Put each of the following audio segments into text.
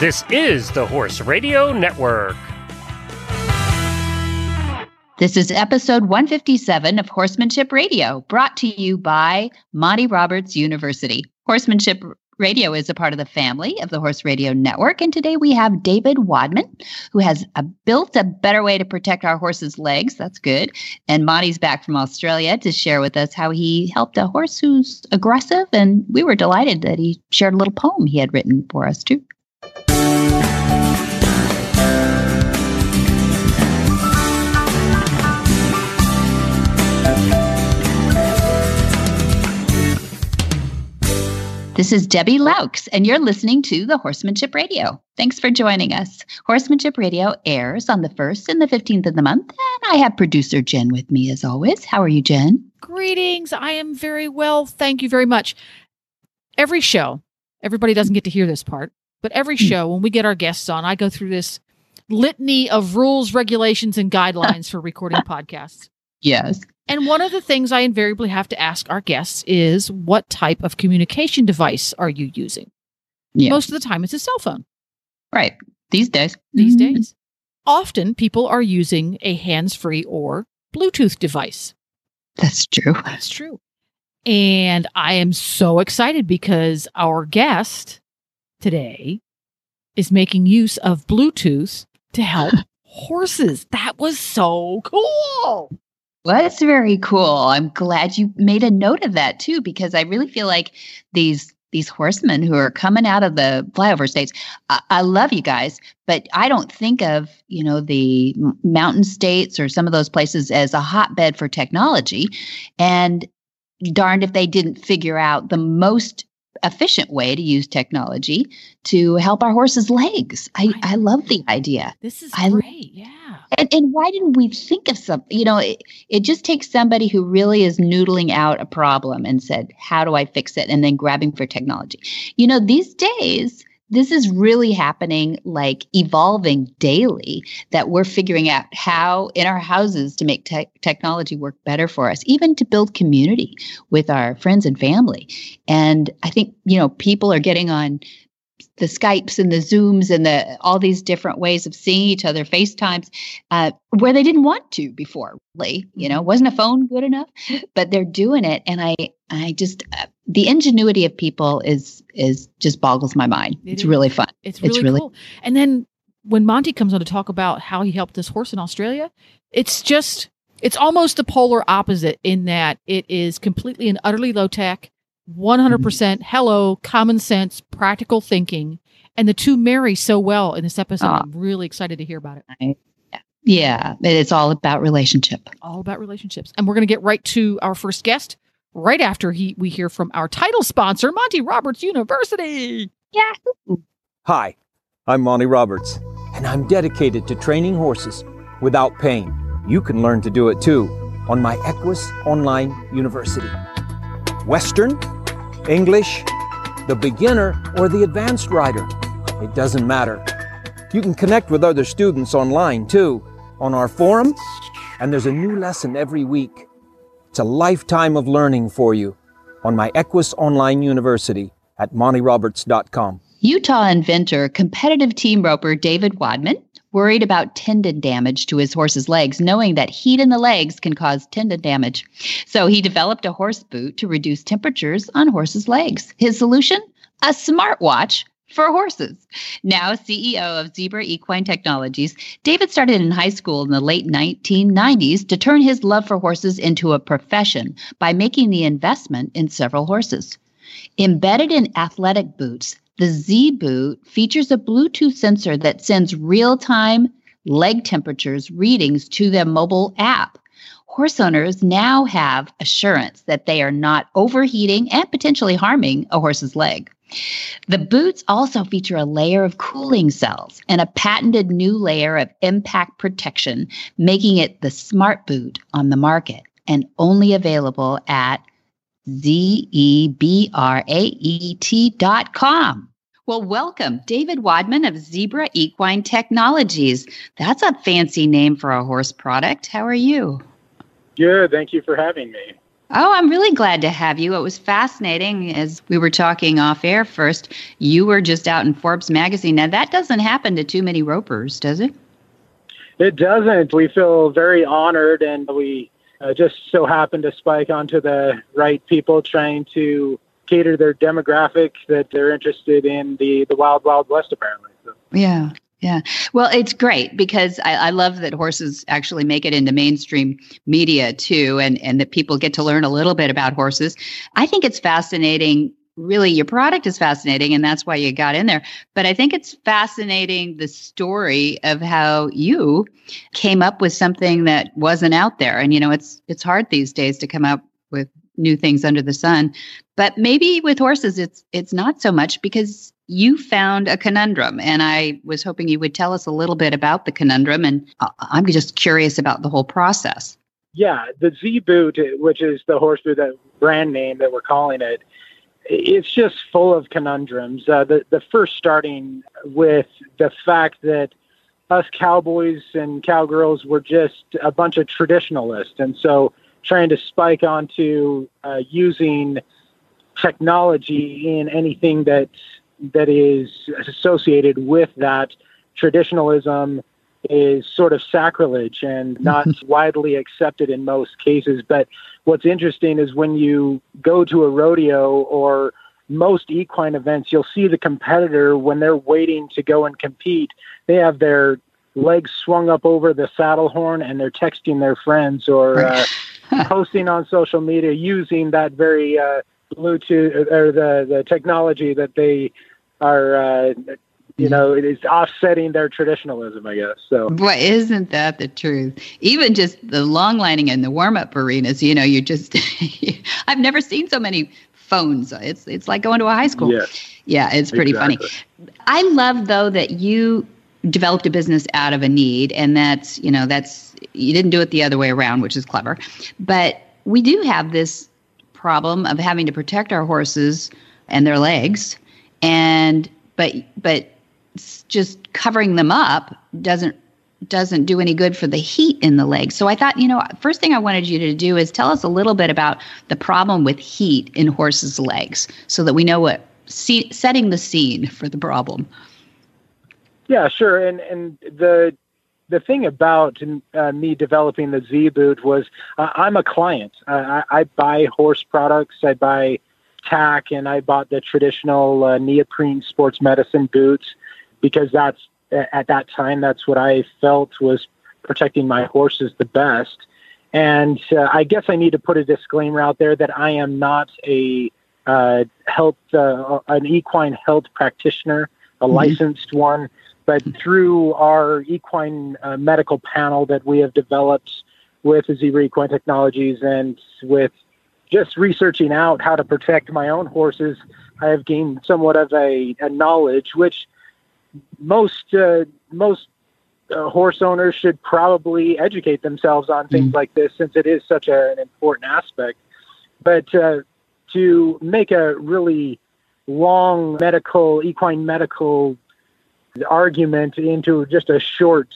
This is the Horse Radio Network. This is episode 157 of Horsemanship Radio, brought to you by Monty Roberts University. Horsemanship Radio is a part of the family of the Horse Radio Network, and today we have David Wadman, who has a, built a better way to protect our horse's legs. That's good. And Monty's back from Australia to share with us how he helped a horse who's aggressive, and we were delighted that he shared a little poem he had written for us too. This is Debbie Loucks, and you're listening to the Horsemanship Radio. Thanks for joining us. Horsemanship Radio airs on the 1st and the 15th of the month, and I have producer Jen with me as always. How are you, Jen? Greetings. I am very well. Thank you very much. Every show, everybody doesn't get to hear this part, but every hmm. show, when we get our guests on, I go through this litany of rules, regulations, and guidelines for recording podcasts. Yes. And one of the things I invariably have to ask our guests is what type of communication device are you using? Yeah. Most of the time, it's a cell phone. Right. These days. These mm-hmm. days. Often, people are using a hands free or Bluetooth device. That's true. That's true. And I am so excited because our guest today is making use of Bluetooth to help horses. That was so cool. Well, that's very cool. I'm glad you made a note of that too, because I really feel like these these horsemen who are coming out of the flyover states. I, I love you guys, but I don't think of you know the mountain states or some of those places as a hotbed for technology. And darned if they didn't figure out the most efficient way to use technology to help our horses' legs. I, I love the idea. This is I, great. Yeah. And, and why didn't we think of something? You know, it, it just takes somebody who really is noodling out a problem and said, How do I fix it? And then grabbing for technology. You know, these days, this is really happening like evolving daily that we're figuring out how in our houses to make te- technology work better for us even to build community with our friends and family and i think you know people are getting on the Skypes and the Zooms and the all these different ways of seeing each other, FaceTimes, uh, where they didn't want to before. Really, you know, mm-hmm. wasn't a phone good enough? But they're doing it, and I, I just uh, the ingenuity of people is is just boggles my mind. It it's is. really fun. It's really, it's really cool. And then when Monty comes on to talk about how he helped this horse in Australia, it's just it's almost the polar opposite in that it is completely and utterly low tech mm-hmm. 100% hello, common sense, practical thinking. And the two marry so well in this episode. Oh. I'm really excited to hear about it. Yeah, it's all about relationship. All about relationships. And we're going to get right to our first guest right after he we hear from our title sponsor, Monty Roberts University. Yeah. Hi, I'm Monty Roberts, and I'm dedicated to training horses without pain. You can learn to do it too on my Equus Online University. Western, English, the beginner, or the advanced rider. It doesn't matter. You can connect with other students online too, on our forum, and there's a new lesson every week. It's a lifetime of learning for you on my Equus Online University at montyroberts.com. Utah inventor, competitive team roper David Wadman worried about tendon damage to his horse's legs, knowing that heat in the legs can cause tendon damage. So he developed a horse boot to reduce temperatures on horses' legs. His solution? A smartwatch for horses. Now CEO of Zebra Equine Technologies, David started in high school in the late 1990s to turn his love for horses into a profession by making the investment in several horses. Embedded in athletic boots, the Z Boot features a Bluetooth sensor that sends real time leg temperatures readings to their mobile app. Horse owners now have assurance that they are not overheating and potentially harming a horse's leg. The boots also feature a layer of cooling cells and a patented new layer of impact protection, making it the smart boot on the market and only available at zebraet.com. Well, welcome, David Wadman of Zebra Equine Technologies. That's a fancy name for a horse product. How are you? Good. Thank you for having me. Oh, I'm really glad to have you. It was fascinating as we were talking off air first. You were just out in Forbes magazine. Now, that doesn't happen to too many ropers, does it? It doesn't. We feel very honored, and we uh, just so happened to spike onto the right people trying to cater their demographic that they're interested in the, the wild, wild west, apparently. So. Yeah. Yeah. Well, it's great because I, I, love that horses actually make it into mainstream media too, and, and that people get to learn a little bit about horses. I think it's fascinating. Really, your product is fascinating, and that's why you got in there. But I think it's fascinating the story of how you came up with something that wasn't out there. And you know, it's it's hard these days to come up with new things under the sun. But maybe with horses, it's it's not so much because you found a conundrum, and I was hoping you would tell us a little bit about the conundrum. And I'm just curious about the whole process. Yeah, the Z boot, which is the horse boot, that brand name that we're calling it, it's just full of conundrums. Uh, the the first starting with the fact that us cowboys and cowgirls were just a bunch of traditionalists, and so trying to spike onto uh, using technology in anything that that is associated with that traditionalism is sort of sacrilege and not widely accepted in most cases. But what's interesting is when you go to a rodeo or most equine events, you'll see the competitor when they're waiting to go and compete, they have their legs swung up over the saddle horn and they're texting their friends or uh, posting on social media using that very uh, Bluetooth or the the technology that they are. Uh, you know, it is offsetting their traditionalism, I guess. So, boy, isn't that the truth? Even just the long lining in the warm up arenas, you know, you just, I've never seen so many phones. It's it's like going to a high school. Yeah, yeah it's pretty exactly. funny. I love though that you developed a business out of a need, and that's you know that's you didn't do it the other way around, which is clever. But we do have this problem of having to protect our horses and their legs, and but but just covering them up doesn't doesn't do any good for the heat in the legs. So I thought, you know, first thing I wanted you to do is tell us a little bit about the problem with heat in horses' legs, so that we know what see, setting the scene for the problem. Yeah, sure. And and the the thing about uh, me developing the Z boot was uh, I'm a client. Uh, I, I, buy horse products. I buy tack, and I bought the traditional uh, neoprene sports medicine boots because that's at that time that's what I felt was protecting my horses the best. And uh, I guess I need to put a disclaimer out there that I am not a uh, health an equine health practitioner, a mm-hmm. licensed one but through our equine uh, medical panel that we have developed with Zebra Equine Technologies and with just researching out how to protect my own horses, I have gained somewhat of a, a knowledge which most uh, most uh, horse owners should probably educate themselves on things mm-hmm. like this since it is such a, an important aspect. But uh, to make a really long medical equine medical argument into just a short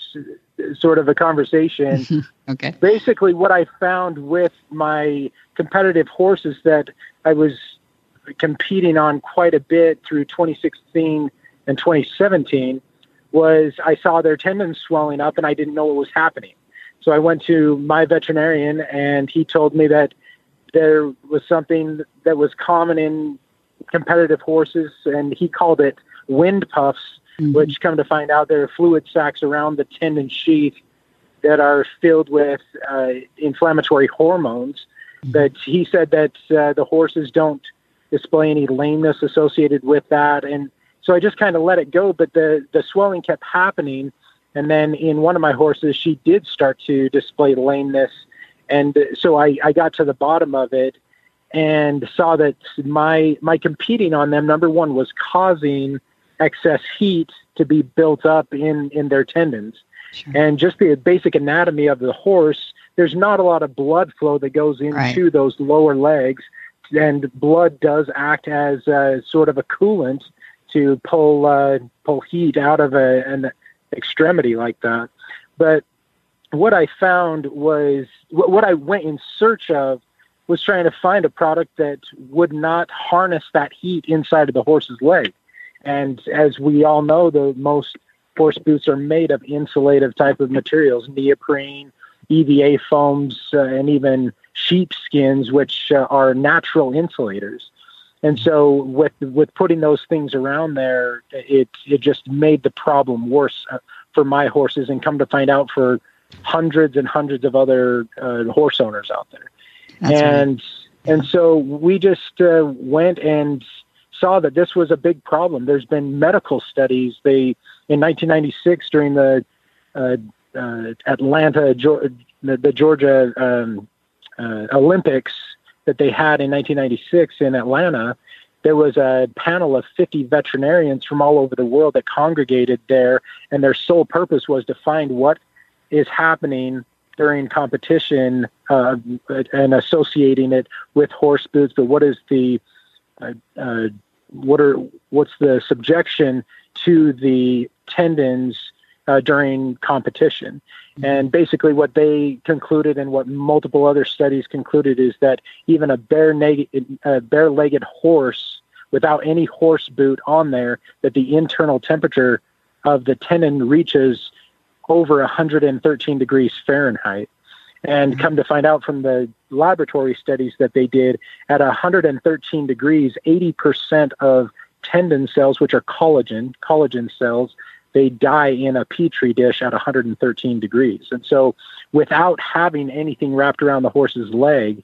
sort of a conversation. okay. Basically, what I found with my competitive horses that I was competing on quite a bit through 2016 and 2017 was I saw their tendons swelling up and I didn't know what was happening. So I went to my veterinarian and he told me that there was something that was common in competitive horses and he called it wind puffs mm-hmm. which come to find out there are fluid sacs around the tendon sheath that are filled with uh, inflammatory hormones. Mm-hmm. But he said that uh, the horses don't display any lameness associated with that. And so I just kind of let it go. But the, the swelling kept happening. And then in one of my horses, she did start to display lameness. And so I, I got to the bottom of it and saw that my my competing on them number one was causing excess heat to be built up in in their tendons. Sure. And just the basic anatomy of the horse, there's not a lot of blood flow that goes into right. those lower legs, and blood does act as a, sort of a coolant to pull uh, pull heat out of a, an extremity like that. But what I found was what I went in search of was trying to find a product that would not harness that heat inside of the horse's leg. And as we all know, the most horse boots are made of insulative type of materials, neoprene, EVA foams, uh, and even sheepskins, which uh, are natural insulators. And so, with with putting those things around there, it it just made the problem worse uh, for my horses, and come to find out for hundreds and hundreds of other uh, horse owners out there. That's and right. and so we just uh, went and saw that this was a big problem. There's been medical studies. They in 1996 during the uh, uh, Atlanta, the, the Georgia um, uh, Olympics that they had in 1996 in Atlanta, there was a panel of 50 veterinarians from all over the world that congregated there, and their sole purpose was to find what is happening during competition uh, and associating it with horse boots. But what is the uh, uh, what are what's the subjection to the tendons uh, during competition. Mm-hmm. And basically, what they concluded and what multiple other studies concluded is that even a bare neg- a bare-legged horse without any horse boot on there, that the internal temperature of the tendon reaches over 113 degrees Fahrenheit. And mm-hmm. come to find out from the laboratory studies that they did, at 113 degrees, 80% of tendon cells, which are collagen, collagen cells, they die in a petri dish at 113 degrees. And so, without having anything wrapped around the horse's leg,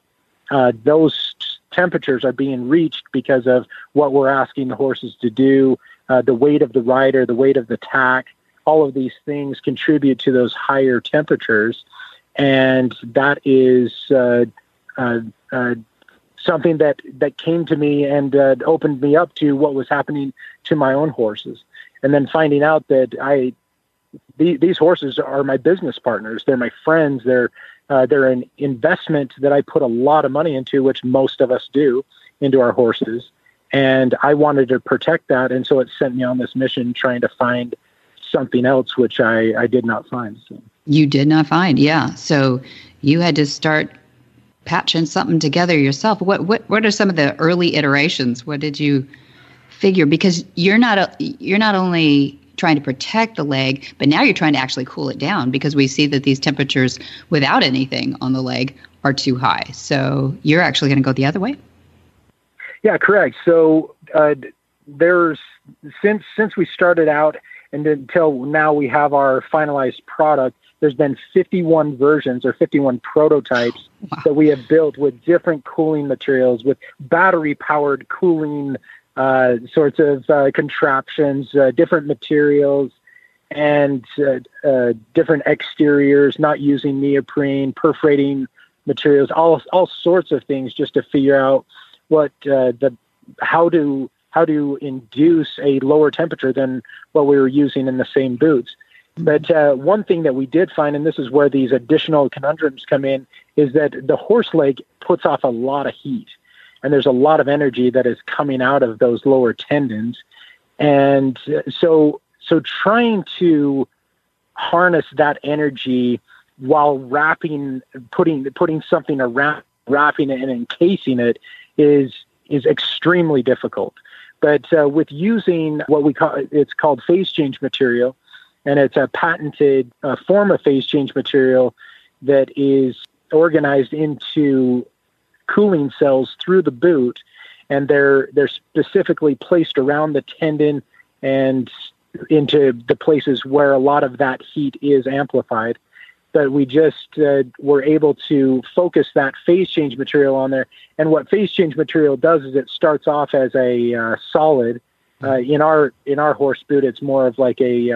uh, those temperatures are being reached because of what we're asking the horses to do, uh, the weight of the rider, the weight of the tack. All of these things contribute to those higher temperatures, and that is uh, uh, uh something that that came to me and uh, opened me up to what was happening to my own horses and then finding out that I the, these horses are my business partners. They're my friends. They're uh, they're an investment that I put a lot of money into, which most of us do into our horses. And I wanted to protect that, and so it sent me on this mission trying to find something else, which I, I did not find. So. You did not find, yeah. So you had to start patching something together yourself. What what what are some of the early iterations? What did you figure because you're not a, you're not only trying to protect the leg, but now you're trying to actually cool it down because we see that these temperatures without anything on the leg are too high. So you're actually going to go the other way. Yeah, correct. So uh, there's since since we started out and until now we have our finalized product. There's been 51 versions or 51 prototypes wow. that we have built with different cooling materials, with battery powered cooling uh, sorts of uh, contraptions, uh, different materials, and uh, uh, different exteriors, not using neoprene, perforating materials, all all sorts of things, just to figure out what the how to how to induce a lower temperature than what we were using in the same boots. But uh, one thing that we did find, and this is where these additional conundrums come in, is that the horse leg puts off a lot of heat. And there's a lot of energy that is coming out of those lower tendons. And so so trying to harness that energy while wrapping putting putting something around wrapping it and encasing it is is extremely difficult. But uh, with using what we call it's called phase change material and it's a patented uh, form of phase change material that is organized into cooling cells through the boot, and they're they're specifically placed around the tendon and into the places where a lot of that heat is amplified. But we just uh, were able to focus that phase change material on there. And what phase change material does is it starts off as a uh, solid. Uh, in our in our horse boot, it's more of like a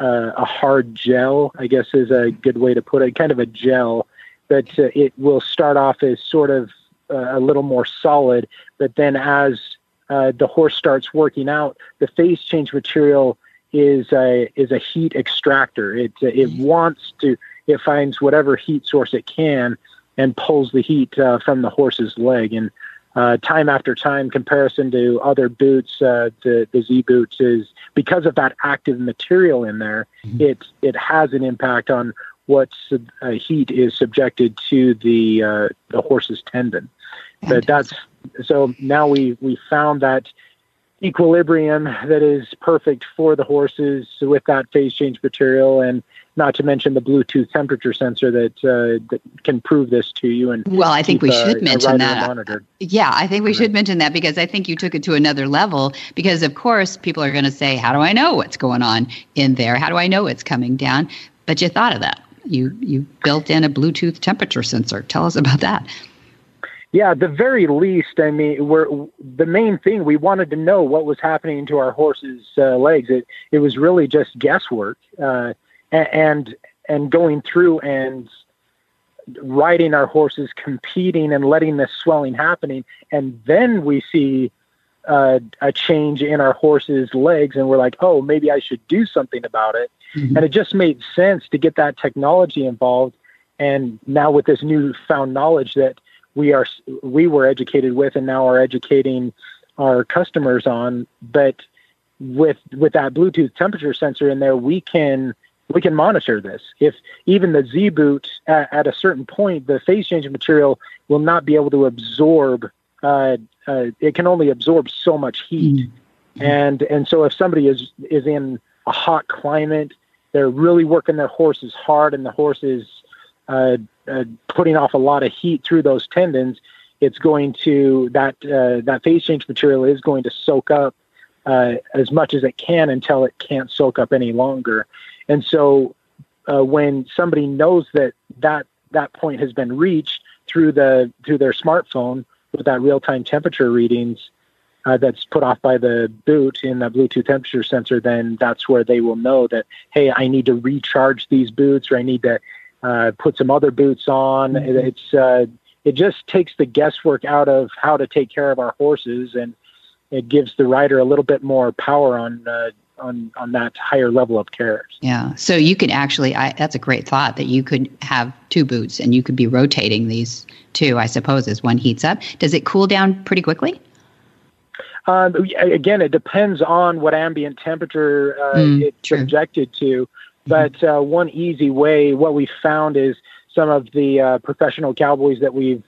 uh, a hard gel, I guess is a good way to put it, kind of a gel but uh, it will start off as sort of uh, a little more solid. But then as uh, the horse starts working out, the phase change material is a is a heat extractor. It uh, it mm-hmm. wants to it finds whatever heat source it can and pulls the heat uh, from the horse's leg. And uh, time after time, comparison to other boots, uh, the the Z boots is because of that active material in there. Mm-hmm. It it has an impact on what uh, heat is subjected to the uh, the horse's tendon. But that's so now we we found that equilibrium that is perfect for the horses with that phase change material and not to mention the Bluetooth temperature sensor that uh, that can prove this to you. And well, I think keep, we should uh, mention that. Monitored. Yeah, I think we should mention that because I think you took it to another level. Because of course, people are going to say, "How do I know what's going on in there? How do I know it's coming down?" But you thought of that. You you built in a Bluetooth temperature sensor. Tell us about that. Yeah, at the very least, I mean, we're the main thing we wanted to know what was happening to our horses' uh, legs. It it was really just guesswork. Uh, and and going through and riding our horses, competing and letting this swelling happening, and then we see uh, a change in our horses' legs, and we're like, oh, maybe I should do something about it. Mm-hmm. And it just made sense to get that technology involved. And now with this newfound knowledge that we are we were educated with, and now are educating our customers on, but with with that Bluetooth temperature sensor in there, we can we can monitor this. If even the Z boot at, at, a certain point, the phase change material will not be able to absorb. Uh, uh, it can only absorb so much heat, mm-hmm. and and so if somebody is is in a hot climate, they're really working their horses hard, and the horse is uh, uh putting off a lot of heat through those tendons. It's going to that uh, that phase change material is going to soak up uh, as much as it can until it can't soak up any longer. And so uh, when somebody knows that that that point has been reached through the through their smartphone with that real time temperature readings uh, that's put off by the boot in the Bluetooth temperature sensor, then that's where they will know that hey, I need to recharge these boots or I need to uh, put some other boots on. Mm-hmm. It's uh, it just takes the guesswork out of how to take care of our horses and it gives the rider a little bit more power on uh, on on that higher level of care. Yeah. So you could actually I, that's a great thought that you could have two boots and you could be rotating these two, I suppose, as one heats up. Does it cool down pretty quickly? Um, again, it depends on what ambient temperature uh, mm, it's true. subjected to. Mm-hmm. But uh, one easy way, what we found is some of the uh, professional cowboys that we've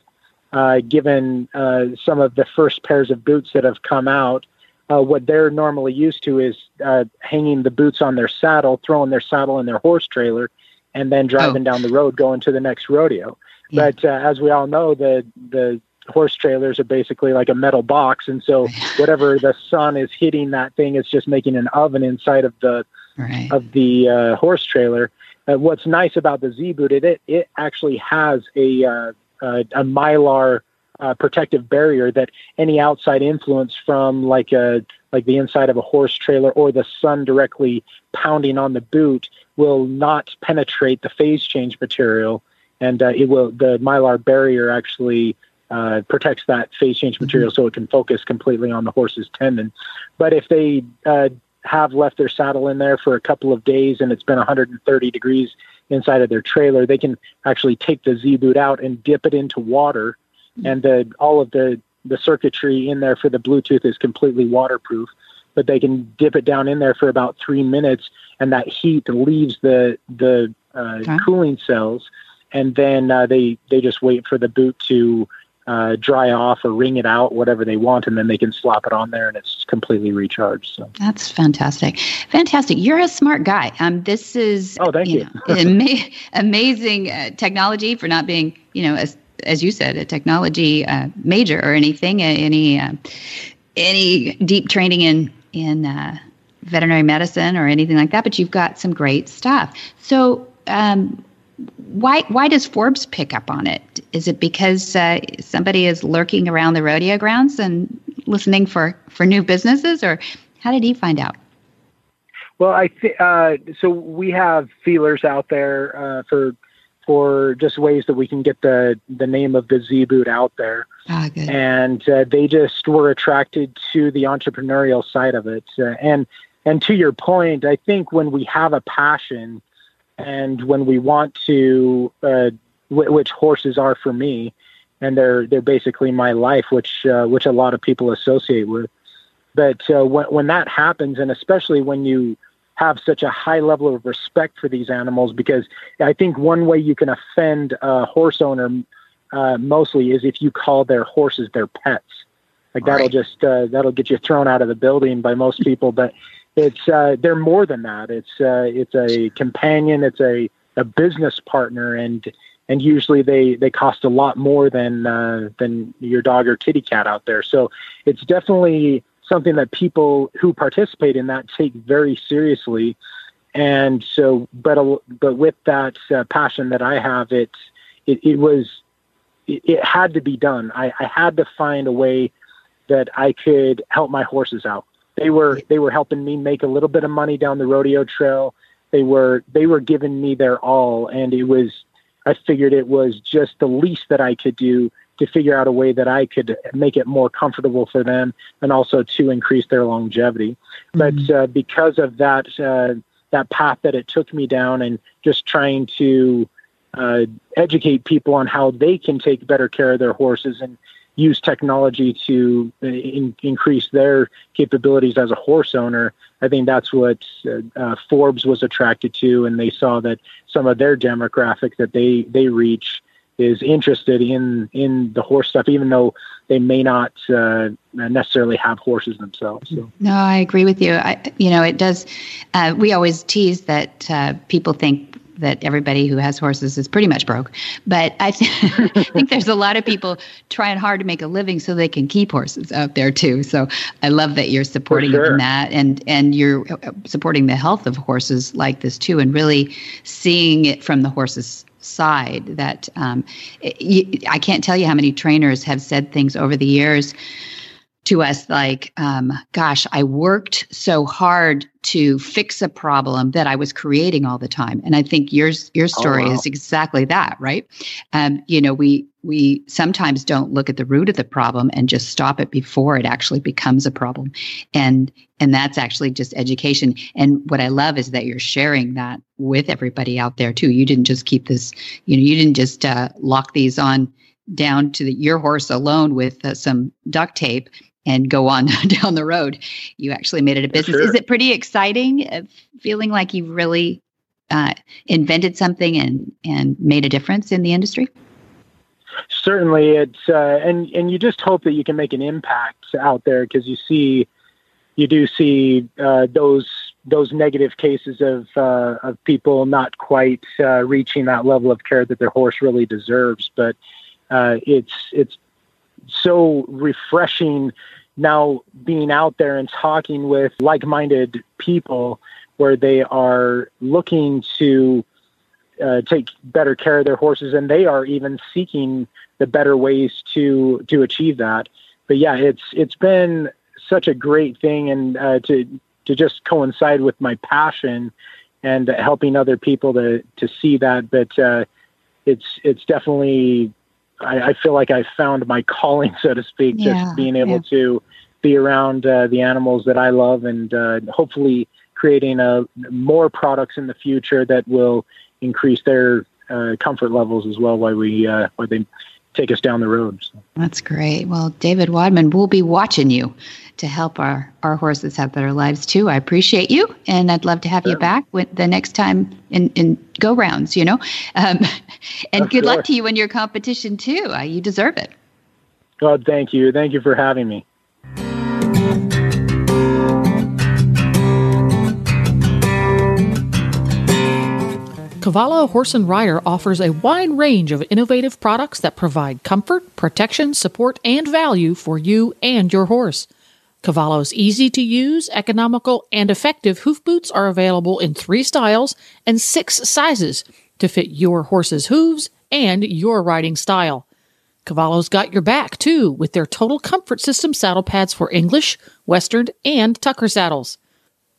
uh, given uh, some of the first pairs of boots that have come out uh, what they're normally used to is uh, hanging the boots on their saddle, throwing their saddle in their horse trailer, and then driving oh. down the road going to the next rodeo. Yeah. But uh, as we all know, the the horse trailers are basically like a metal box, and so whatever the sun is hitting that thing is just making an oven inside of the right. of the uh, horse trailer. Uh, what's nice about the Z boot, it it actually has a uh, a mylar uh, protective barrier that any outside influence from like a like the inside of a horse trailer or the sun directly pounding on the boot will not penetrate the phase change material, and uh, it will the mylar barrier actually uh, protects that phase change mm-hmm. material so it can focus completely on the horse's tendon. But if they uh, have left their saddle in there for a couple of days and it's been 130 degrees inside of their trailer, they can actually take the Z boot out and dip it into water and the all of the the circuitry in there for the Bluetooth is completely waterproof. But they can dip it down in there for about three minutes, and that heat leaves the the uh, okay. cooling cells, and then uh, they they just wait for the boot to uh, dry off or wring it out, whatever they want, and then they can slop it on there, and it's completely recharged. So that's fantastic, fantastic. You're a smart guy. Um, this is oh, thank you, you. Know, ama- amazing uh, technology for not being, you know, as as you said, a technology uh, major or anything, uh, any uh, any deep training in in uh, veterinary medicine or anything like that. But you've got some great stuff. So. Um, why why does Forbes pick up on it? Is it because uh, somebody is lurking around the rodeo grounds and listening for for new businesses, or how did he find out? Well, I think uh, so. We have feelers out there uh, for for just ways that we can get the the name of the Z boot out there. Ah, and uh, they just were attracted to the entrepreneurial side of it. Uh, and and to your point, I think when we have a passion and when we want to, uh, w- which horses are for me, and they're they're basically my life, which uh, which a lot of people associate with. But uh, when when that happens, and especially when you have such a high level of respect for these animals because I think one way you can offend a horse owner uh, mostly is if you call their horses their pets. Like that'll Right. just uh, that'll get you thrown out of the building by most people. But it's uh, they're more than that. It's uh, it's a companion. It's a, a business partner, and and usually they they cost a lot more than uh, than your dog or kitty cat out there. So it's definitely something that people who participate in that take very seriously. And so, but but with that uh, passion that I have, it it, it was it, it had to be done. I, I had to find a way that I could help my horses out. They were they were helping me make a little bit of money down the rodeo trail. They were they were giving me their all, and it was I figured it was just the least that I could do to figure out a way that I could make it more comfortable for them and also to increase their longevity. But uh, because of that uh, that path that it took me down, and just trying to uh, educate people on how they can take better care of their horses and use technology to uh, in, increase their capabilities as a horse owner. I think that's what uh, uh, Forbes was attracted to, and they saw that some of their demographic that they they reach is interested in in the horse stuff, even though they may not uh, necessarily have horses themselves. So. No, I agree with you. I, you know, it does. Uh, we always tease that uh, people think that everybody who has horses is pretty much broke, but I th- think there's a lot of people trying hard to make a living so they can keep horses out there too. So I love that you're supporting sure. that, and and you're uh, supporting the health of horses like this too, and really seeing it from the horses side that um, it, I can't tell you how many trainers have said things over the years to us like, um, gosh, I worked so hard to fix a problem that I was creating all the time. And I think yours your story wow. is exactly that, right? Um, you know, we we sometimes don't look at the root of the problem and just stop it before it actually becomes a problem. And and that's actually just education. And what I love is that you're sharing that with everybody out there too. You didn't just keep this, you know, you didn't just uh, lock these on down to the, your horse alone with uh, some duct tape and go on down the road. You actually made it a business. Sure. Is it pretty exciting? Uh, feeling like you really uh, invented something and and made a difference in the industry? certainly it's uh, and and you just hope that you can make an impact out there because you see you do see uh, those those negative cases of uh, of people not quite uh, reaching that level of care that their horse really deserves but uh, it's it's so refreshing now being out there and talking with like-minded people where they are looking to uh, take better care of their horses, and they are even seeking the better ways to to achieve that. But yeah, it's it's been such a great thing, and uh, to to just coincide with my passion and helping other people to to see that. But uh, it's it's definitely I, I feel like I found my calling, so to speak, Yeah, just being able yeah. to be around uh, the animals that I love, and uh, hopefully creating uh, more products in the future that will increase their uh, comfort levels as well while we uh, while they take us down the road. So. That's great. Well, David Wadman, we'll be watching you to help our, our horses have better lives too. I appreciate you, and I'd love to have you back with the next time in, in go rounds. You know, um, and Oh, good sure. luck to you in your competition too. Uh, you deserve it. Oh, thank you, thank you for having me. Cavallo Horse and Rider offers a wide range of innovative products that provide comfort, protection, support, and value for you and your horse. Cavallo's easy to use, economical, and effective hoof boots are available in three styles and six sizes to fit your horse's hooves and your riding style. Cavallo's got your back too with their total comfort system saddle pads for English, Western, and Tucker saddles.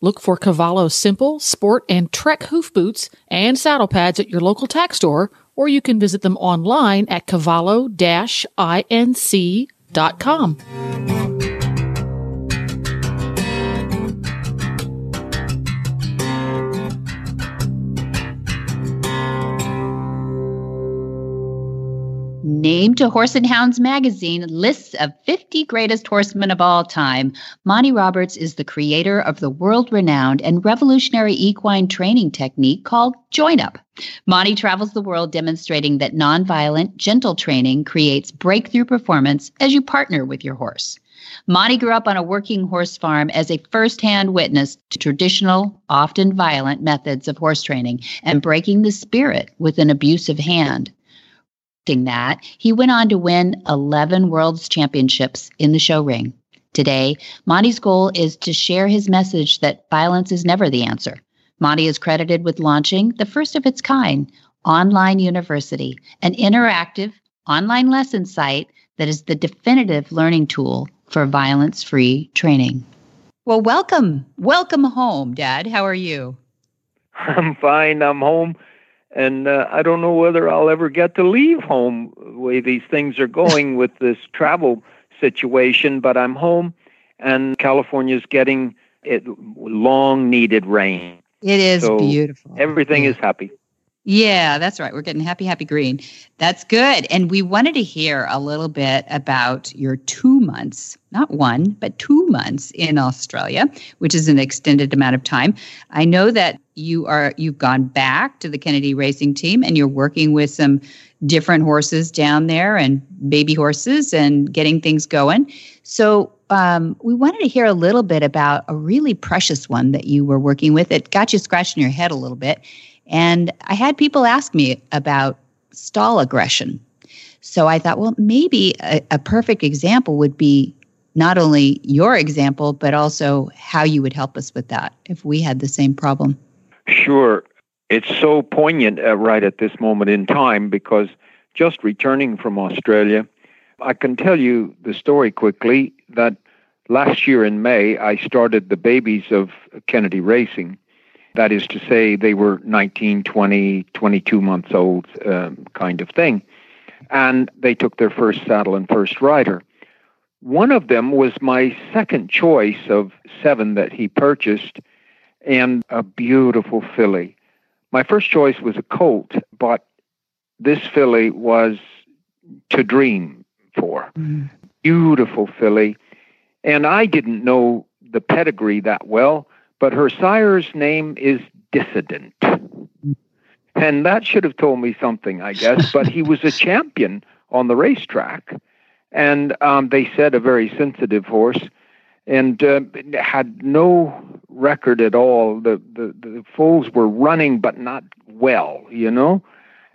Look for Cavallo's simple, sport, and trek hoof boots and saddle pads at your local tack store, or you can visit them online at cavallo-inc.com. Named to Horse and Hounds magazine lists of 50 greatest horsemen of all time, Monty Roberts is the creator of the world renowned and revolutionary equine training technique called Join Up. Monty travels the world demonstrating that nonviolent, gentle training creates breakthrough performance as you partner with your horse. Monty grew up on a working horse farm as a firsthand witness to traditional, often violent methods of horse training and breaking the spirit with an abusive hand that, he went on to win 11 World's Championships in the show ring. Today, Monty's goal is to share his message that violence is never the answer. Monty is credited with launching the first of its kind Online University, an interactive online lesson site that is the definitive learning tool for violence free training. Well, welcome. Welcome home, Dad. How are you? I'm fine. I'm home and uh, I don't know whether I'll ever get to leave home the way these things are going with this travel situation. But I'm home, and California's getting it long needed rain. It is so beautiful. Everything yeah. is happy. Yeah, that's right. We're getting happy, happy green. That's good. And we wanted to hear a little bit about your two months, not one, but two months in Australia, which is an extended amount of time. I know that you are you've gone back to the Kennedy racing team and you're working with some different horses down there and baby horses and getting things going. So um, we wanted to hear a little bit about a really precious one that you were working with. It got you scratching your head a little bit and I had people ask me about stall aggression. So I thought, well, maybe a, a, perfect example would be not only your example, but also how you would help us with that if we had the same problem. Sure. It's so poignant uh, right at this moment in time because just returning from Australia, I can tell you the story quickly that last year in May, I started the babies of Kennedy Racing. That is to say, they were 19, 20, 22 months old, um, kind of thing. And they took their first saddle and first rider. One of them was my second choice of seven that he purchased, and a beautiful filly. My first choice was a colt, but this filly was to dream for. Mm. Beautiful filly. And I didn't know the pedigree that well but her sire's name is Dissident. And that should have told me something, I guess. but he was a champion on the racetrack. And um, they said a very sensitive horse and uh, had no record at all. The, the, the foals were running, but not well, you know.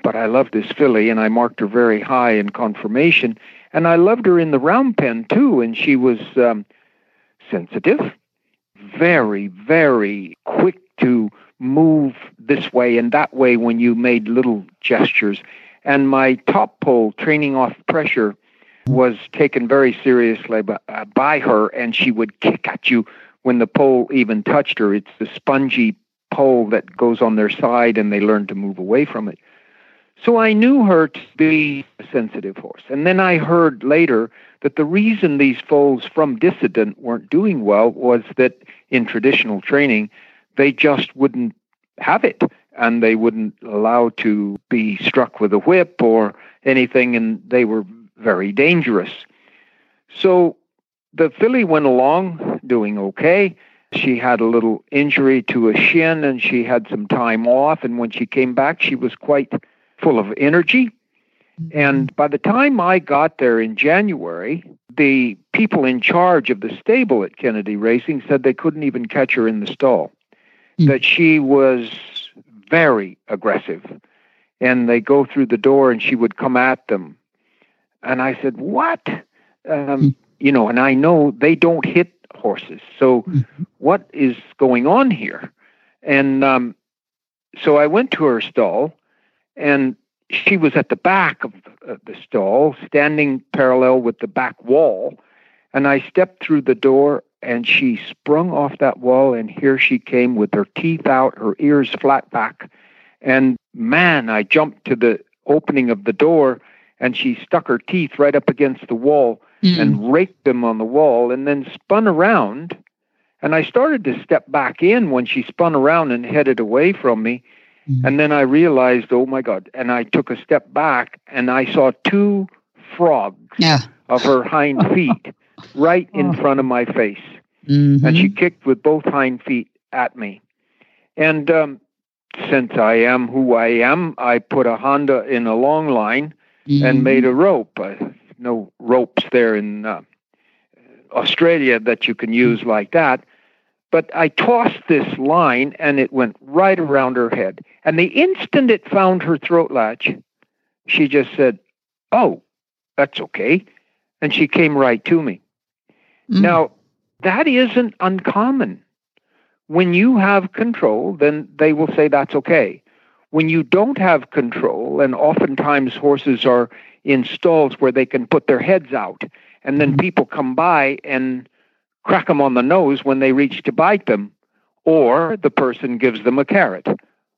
But I loved this filly, and I marked her very high in conformation. And I loved her in the round pen, too. And she was um, sensitive very, very quick to move this way and that way when you made little gestures. And my top pole, training off pressure, was taken very seriously by, uh, by her, and she would kick at you when the pole even touched her. It's the spongy pole that goes on their side, and they learn to move away from it. So I knew her to be a sensitive horse. And then I heard later that the reason these foals from Dissident weren't doing well was that in traditional training, they just wouldn't have it and they wouldn't allow to be struck with a whip or anything, and they were very dangerous. So the filly went along doing okay. She had a little injury to a shin and she had some time off. And when she came back, she was quite full of energy. Mm-hmm. And by the time I got there in January, the people in charge of the stable at Kennedy Racing said they couldn't even catch her in the stall, mm. that she was very aggressive. And they go through the door and she would come at them. And I said, What? Um, mm. You know, and I know they don't hit horses. So mm-hmm. what is going on here? And um, so I went to her stall and she was at the back of the stall, standing parallel with the back wall. And I stepped through the door, and she sprung off that wall, and here she came with her teeth out, her ears flat back. And man, I jumped to the opening of the door, and she stuck her teeth right up against the wall mm. and raked them on the wall, and then spun around. And I started to step back in when she spun around and headed away from me. Mm-hmm. And then I realized, oh my God. And I took a step back and I saw two frogs Yeah. of her hind feet right in front of my face. Mhm. And she kicked with both hind feet at me. And um, since I am who I am, I put a Honda in a long line and Mhm. made a rope. Uh, no ropes there in uh, Australia that you can use like that. But I tossed this line and it went right around her head. And the instant it found her throat latch, she just said, Oh, that's okay. And she came right to me. Mm. Now, that isn't uncommon. When you have control, then they will say that's okay. When you don't have control, and oftentimes horses are in stalls where they can put their heads out, and then Mhm. people come by and crack them on the nose when they reach to bite them, or the person gives them a carrot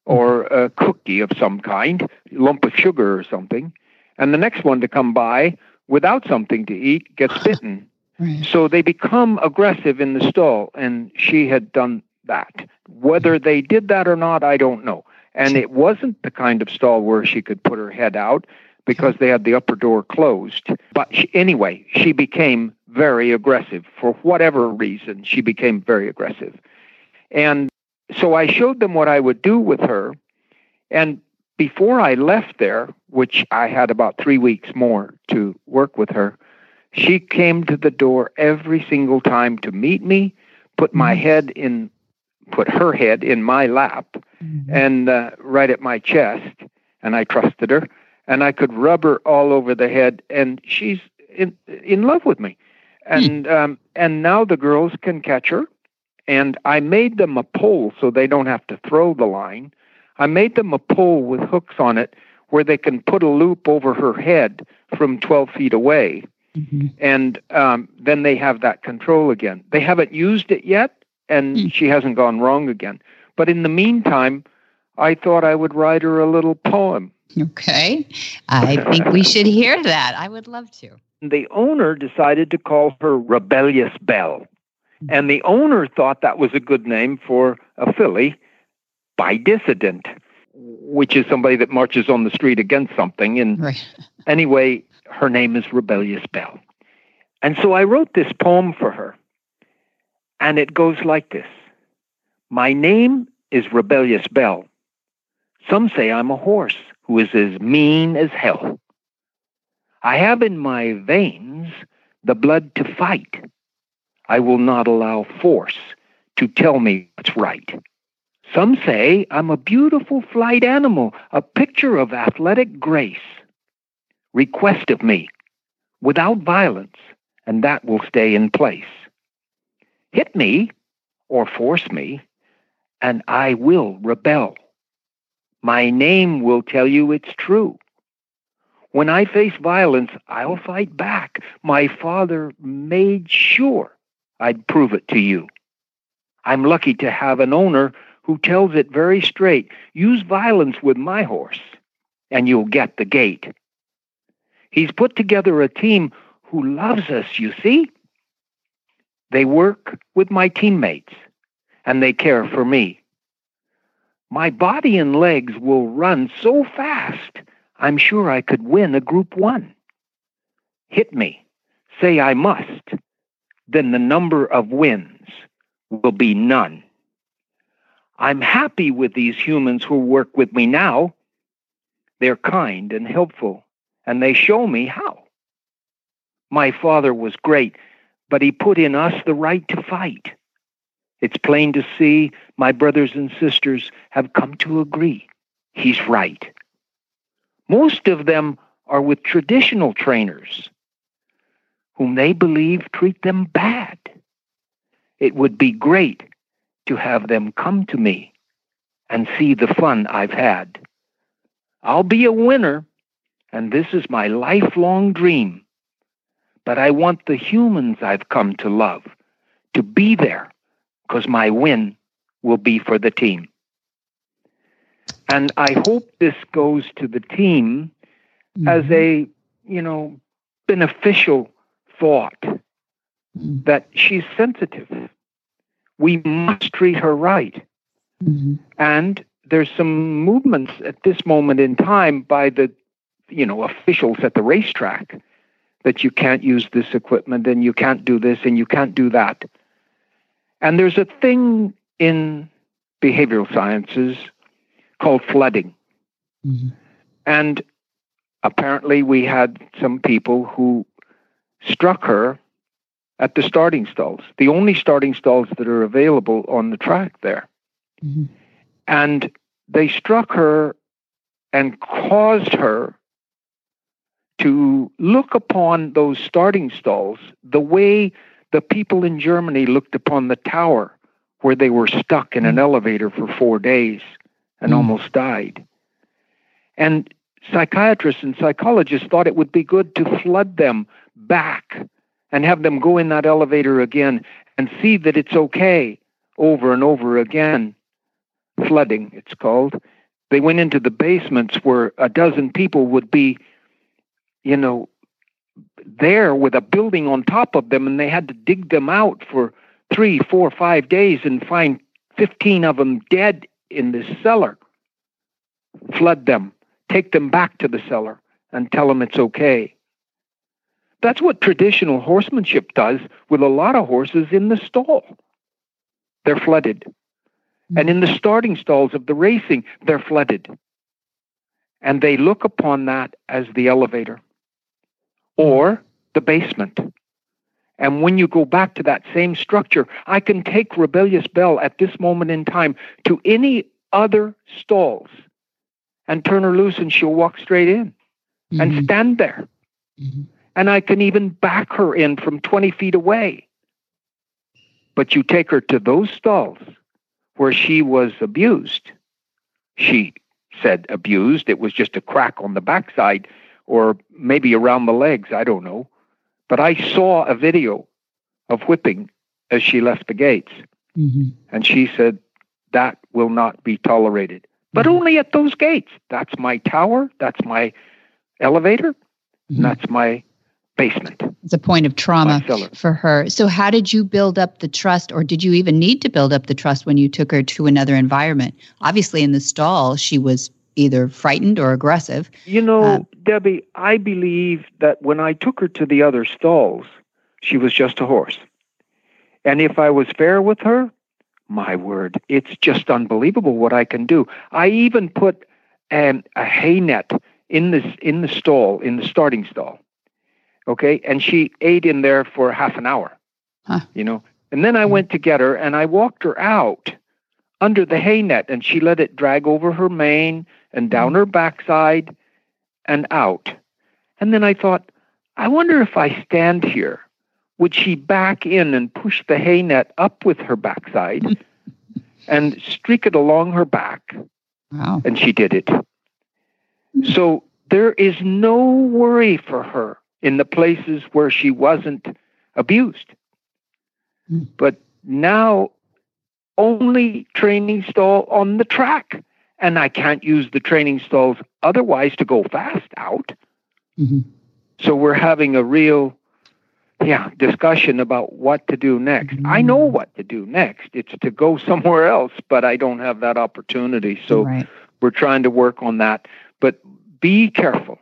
or a cookie of some kind, lump of sugar or something, and the next one to come by without something to eat gets bitten. Right. So they become aggressive in the stall, and she had done that. Whether they did that or not, I don't know. And it wasn't the kind of stall where she could put her head out because they had the upper door closed. But she, anyway, she became very aggressive. For whatever reason, she became very aggressive. And so I showed them what I would do with her. And before I left there, which I had about three weeks more to work with her, she came to the door every single time to meet me, put my mm-hmm. head in, put her head in my lap, Mhm. and uh, right at my chest, and I trusted her, and I could rub her all over the head, and she's in in love with me, and um, and now the girls can catch her, and I made them a pole so they don't have to throw the line. I made them a pole with hooks on it where they can put a loop over her head from 12 feet away Mhm. and um, then they have that control again. They haven't used it yet, and Hmm. she hasn't gone wrong again. But in the meantime, I thought I would write her a little poem. Okay. I think we should hear that. I would love to. The owner decided to call her Rebellious Belle, and the owner thought that was a good name for a filly by dissident, which is somebody that marches on the street against something and Right. Anyway, her name is Rebellious Belle. And so I wrote this poem for her. And it goes like this My name is Rebellious Belle. Some say I'm a horse who is as mean as hell. I have in my veins the blood to fight. I will not allow force to tell me what's right. Some say I'm a beautiful flight animal, a picture of athletic grace request of me without violence, and that will stay in place. Hit me or force me, and I will rebel. My name will tell you it's true. When I face violence, I'll fight back. My father made sure I'd prove it to you. I'm lucky to have an owner who tells it very straight use violence with my horse, and you'll get the gate. He's put together a team who loves us, you see? They work with my teammates and they care for me. My body and legs will run so fast, I'm sure I could win a group one. Hit me, say I must, then the number of wins will be none. I'm happy with these humans who work with me now. They're kind and helpful and they show me how. My father was great, but he put in us the right to fight. It's plain to see my brothers and sisters have come to agree. He's right. Most of them are with traditional trainers whom they believe treat them bad. It would be great to have them come to me and see the fun I've had. I'll be a winner and this is my lifelong dream. But I want the humans I've come to love to be there because my win will be for the team. And I hope this goes to the team as a, you know, beneficial thought Mhm. that she's sensitive. We must treat her right. Mhm. And there's some movements at this moment in time by the, you know, officials at the racetrack that you can't use this equipment and you can't do this and you can't do that. And there's a thing in behavioral sciences called flooding. Mm-hmm. And apparently, we had some people who struck her at the starting stalls, the only starting stalls that are available on the track there. Mm-hmm. And they struck her and caused her to look upon those starting stalls the way the people in Germany looked upon the tower where they were stuck in an mm. elevator for four days and mm. almost died. And psychiatrists and psychologists thought it would be good to flood them back and have them go in that elevator again and see that it's okay over and over again. Flooding, it's called. They went into the basements where a dozen people would be, you know, there with a building on top of them, and they had to dig them out for three, four, five days and find 15 of them dead in this cellar. Flood them, take them back to the cellar, and tell them it's okay. That's what traditional horsemanship does with a lot of horses in the stall. They're flooded. And in the starting stalls of the racing, they're flooded. And they look upon that as the elevator or the basement. And when you go back to that same structure, I can take Rebellious Belle at this moment in time to any other stalls and turn her loose and she'll walk straight in mm-hmm. and stand there. Mm-hmm. And I can even back her in from 20 feet away. But you take her to those stalls where she was abused. She said abused. It was just a crack on the backside or maybe around the legs. I don't know. But I saw a video of whipping as she left the gates. Mm-hmm. And she said, that will not be tolerated. But mm-hmm. only at those gates. That's my tower. That's my elevator. Mm-hmm. That's my basement. It's a point of trauma for her. So, how did you build up the trust, or did you even need to build up the trust when you took her to another environment? Obviously, in the stall, she was either frightened or aggressive. You know, uh, Debbie, I believe that when I took her to the other stalls, she was just a horse. And if I was fair with her, my word, it's just unbelievable what I can do. I even put um, a hay net in this in the stall, in the starting stall. Okay, and she ate in there for half an hour. Huh. You know, and then I hmm. went to get her and I walked her out under the hay net and she let it drag over her mane and down her backside and out. And then I thought, I wonder if I stand here, would she back in and push the hay net up with her backside and streak it along her back? Wow. And she did it. So there is no worry for her in the places where she wasn't abused. Hmm. But now only training stall on the track and I can't use the training stalls otherwise to go fast out. Mm-hmm. So we're having a real, yeah, discussion about what to do next. Mm-hmm. I know what to do next. It's to go somewhere else, but I don't have that opportunity. So right. we're trying to work on that. But be careful.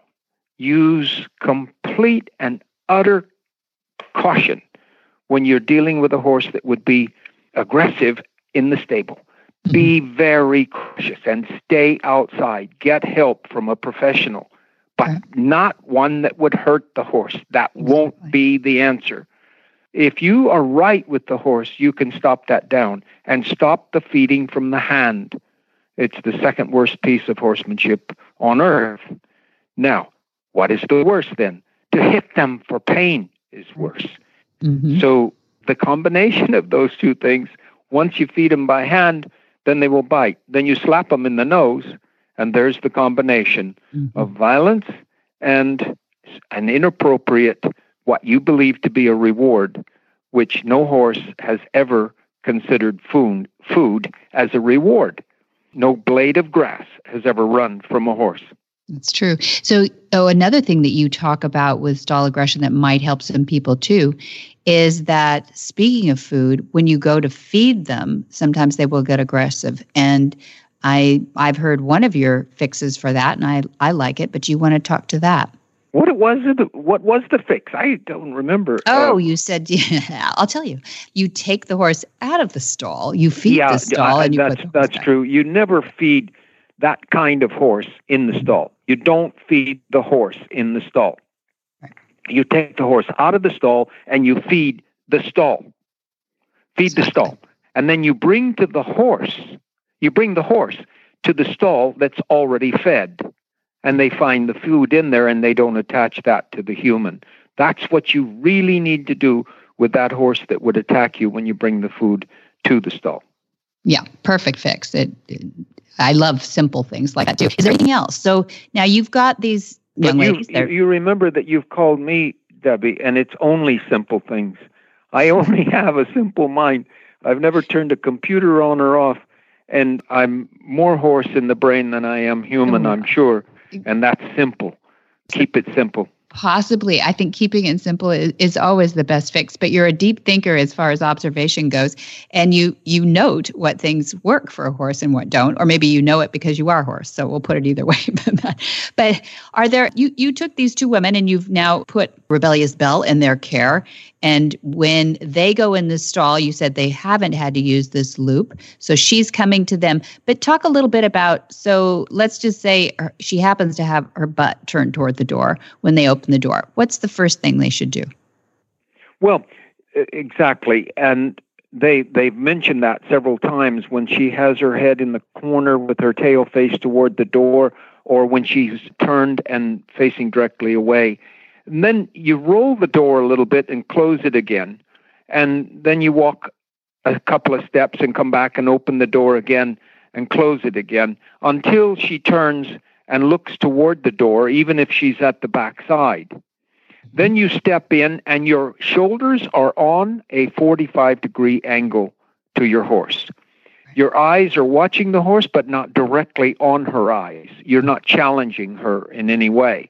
Use complete and utter caution when you're dealing with a horse that would be aggressive in the stable. Be mm-hmm. very cautious and stay outside. Get help from a professional, but not one that would hurt the horse. That won't be the answer. If you are right with the horse, you can stop that down and stop the feeding from the hand. It's the second worst piece of horsemanship on earth. Now, what is the worst then? To hit them for pain is worse. Mm-hmm. So the combination of those two things, once you feed them by hand, then they will bite. Then you slap them in the nose, and there's the combination mm-hmm. of violence and an inappropriate, what you believe to be a reward, which no horse has ever considered food, food as a reward. No blade of grass has ever run from a horse. That's true. So, oh, another thing that you talk about with stall aggression that might help some people too is that speaking of food, when you go to feed them, sometimes they will get aggressive. And I I've heard one of your fixes for that, and I I like it. But you want to talk to that? What it was it what was the fix? I don't remember. Oh, Uh, you said yeah, I'll tell you. You take the horse out of the stall, you feed yeah, the stall, I- and you that's put the horse that's back. true. You never feed that kind of horse in the stall. You don't feed the horse in the stall. You take the horse out of the stall and you feed the stall. Feed the stall. And then you bring to the horse, you bring the horse to the stall that's already fed. And they find the food in there and they don't attach that to the human. That's what you really need to do with that horse that would attack you when you bring the food to the stall. Yeah, perfect fix. It, it- I love simple things like that too. Is there anything else? So now you've got these young you, ladies. you, They're, you remember that you've called me, Debbie, and it's only simple things. I only have a simple mind. I've never turned a computer on or off, and I'm more horse in the brain than I am human, Oh, I'm sure. And that's simple. Keep it simple. Possibly i think keeping it simple is, is always the best fix but you're a deep thinker as far as observation goes and you you note what things work for a horse and what don't or maybe you know it because you are a horse so we'll put it either way but are there you you took these two women and you've now put rebellious belle in their care and when they go in the stall you said they haven't had to use this loop so she's coming to them but talk a little bit about so let's just say her- she happens to have her butt turned toward the door when they open the door what's the first thing they should do Well, exactly. And they they've mentioned that several times when she has her head in the corner with her tail faced toward the door or when she's turned and facing directly away. And then you roll the door a little bit and close it again. And then you walk a couple of steps and come back and open the door again and close it again until she turns and looks toward the door, even if she's at the back side. Then you step in, and your shoulders are on a 45 degree angle to your horse. Your eyes are watching the horse, but not directly on her eyes. You're not challenging her in any way.